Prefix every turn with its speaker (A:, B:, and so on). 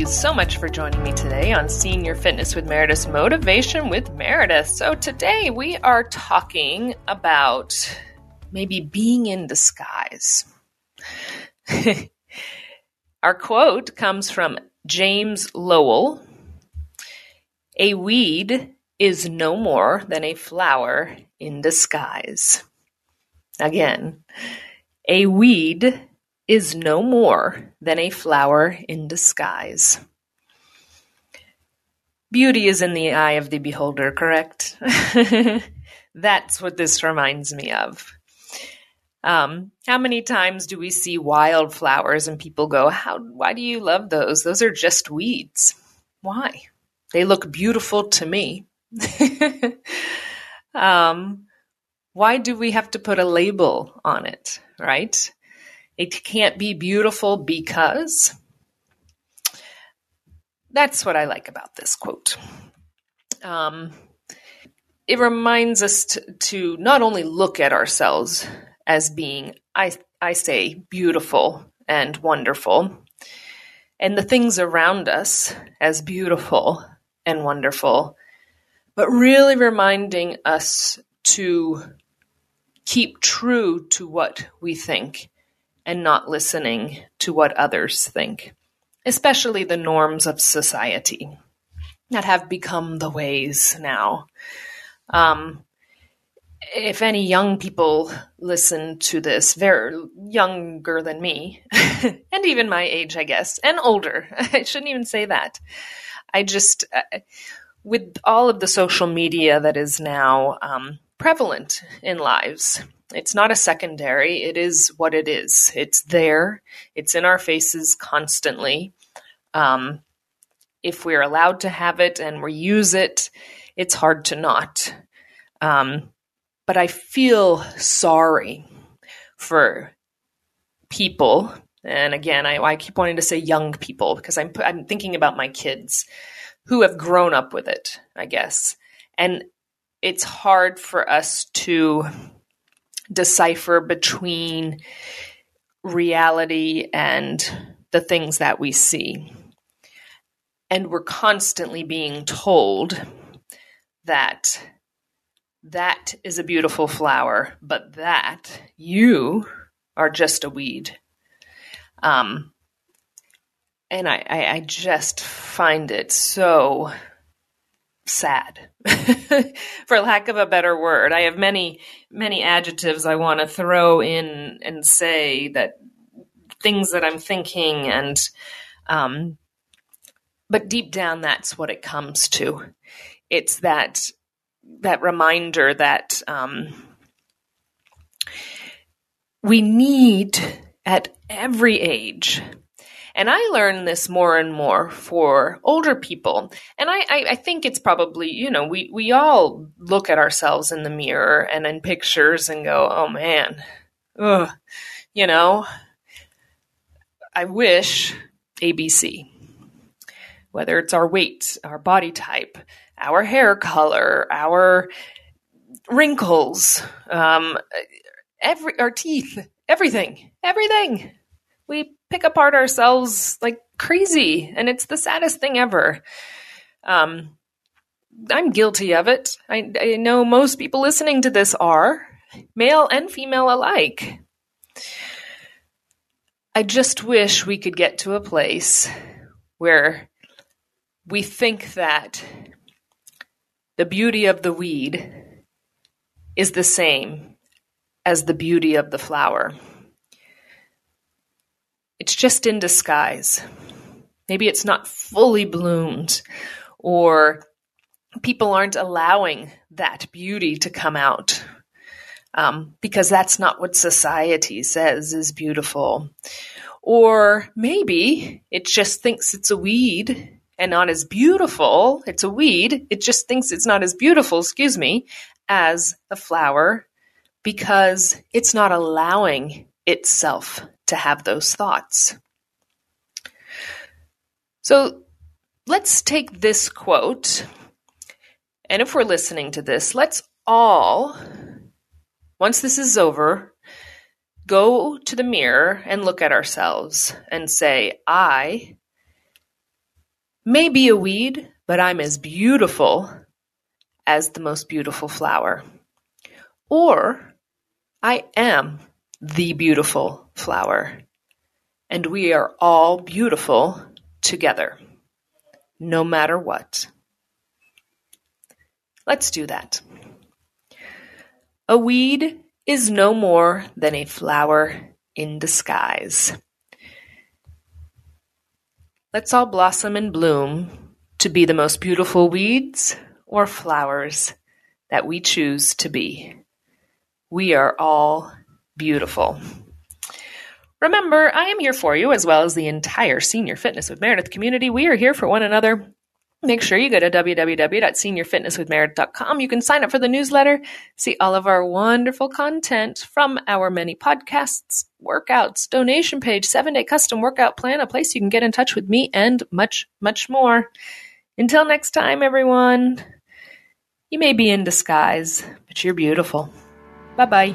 A: you so much for joining me today on Senior Fitness with Meredith Motivation with Meredith. So, today we are talking about maybe being in disguise. Our quote comes from James Lowell A weed is no more than a flower in disguise. Again, a weed is no more than a flower in disguise. Beauty is in the eye of the beholder, correct? That's what this reminds me of. Um, how many times do we see wildflowers and people go, "How? Why do you love those? Those are just weeds." Why? They look beautiful to me. um, why do we have to put a label on it? Right? It can't be beautiful because. That's what I like about this quote. Um, it reminds us to, to not only look at ourselves as being, I, I say, beautiful and wonderful, and the things around us as beautiful and wonderful, but really reminding us to keep true to what we think and not listening to what others think, especially the norms of society that have become the ways now. Um, if any young people listen to this, very younger than me, and even my age, I guess, and older, I shouldn't even say that. I just, uh, with all of the social media that is now um, prevalent in lives, it's not a secondary, it is what it is. It's there, it's in our faces constantly. Um, if we're allowed to have it and we use it, it's hard to not. Um, but I feel sorry for people. And again, I, I, keep wanting to say young people because I'm, I'm thinking about my kids who have grown up with it, I guess. And it's hard for us to decipher between reality and the things that we see. And we're constantly being told that that is a beautiful flower, but that you are just a weed. Um, and I, I, I just find it so sad, for lack of a better word. I have many, many adjectives I want to throw in and say that things that I'm thinking, and um, but deep down, that's what it comes to. It's that that reminder that um, we need at every age and I learn this more and more for older people. And I, I, I, think it's probably, you know, we, we all look at ourselves in the mirror and in pictures and go, oh man, ugh, you know, I wish ABC, whether it's our weight, our body type, our hair color, our wrinkles, um, every, our teeth, everything, everything. We pick apart ourselves like crazy, and it's the saddest thing ever. Um, I'm guilty of it. I, I know most people listening to this are, male and female alike. I just wish we could get to a place where we think that the beauty of the weed is the same as the beauty of the flower. It's just in disguise. Maybe it's not fully bloomed, or people aren't allowing that beauty to come out um, because that's not what society says is beautiful. Or maybe it just thinks it's a weed and not as beautiful. It's a weed. It just thinks it's not as beautiful, excuse me, as a flower because it's not allowing itself to have those thoughts. So let's take this quote, and if we're listening to this, let's all, once this is over, go to the mirror and look at ourselves and say, I may be a weed, but I'm as beautiful as the most beautiful flower. Or I am the beautiful flower, and we are all beautiful together, no matter what. Let's do that. A weed is no more than a flower in disguise. Let's all blossom and bloom to be the most beautiful weeds or flowers that we choose to be. We are all beautiful. Remember, I am here for you as well as the entire Senior Fitness with Meredith community. We are here for one another. Make sure you go to www.seniorfitnesswithmeredith.com. You can sign up for the newsletter, see all of our wonderful content from our many podcasts, workouts, donation page, seven day custom workout plan, a place you can get in touch with me, and much, much more. Until next time, everyone, you may be in disguise, but you're beautiful. Bye bye.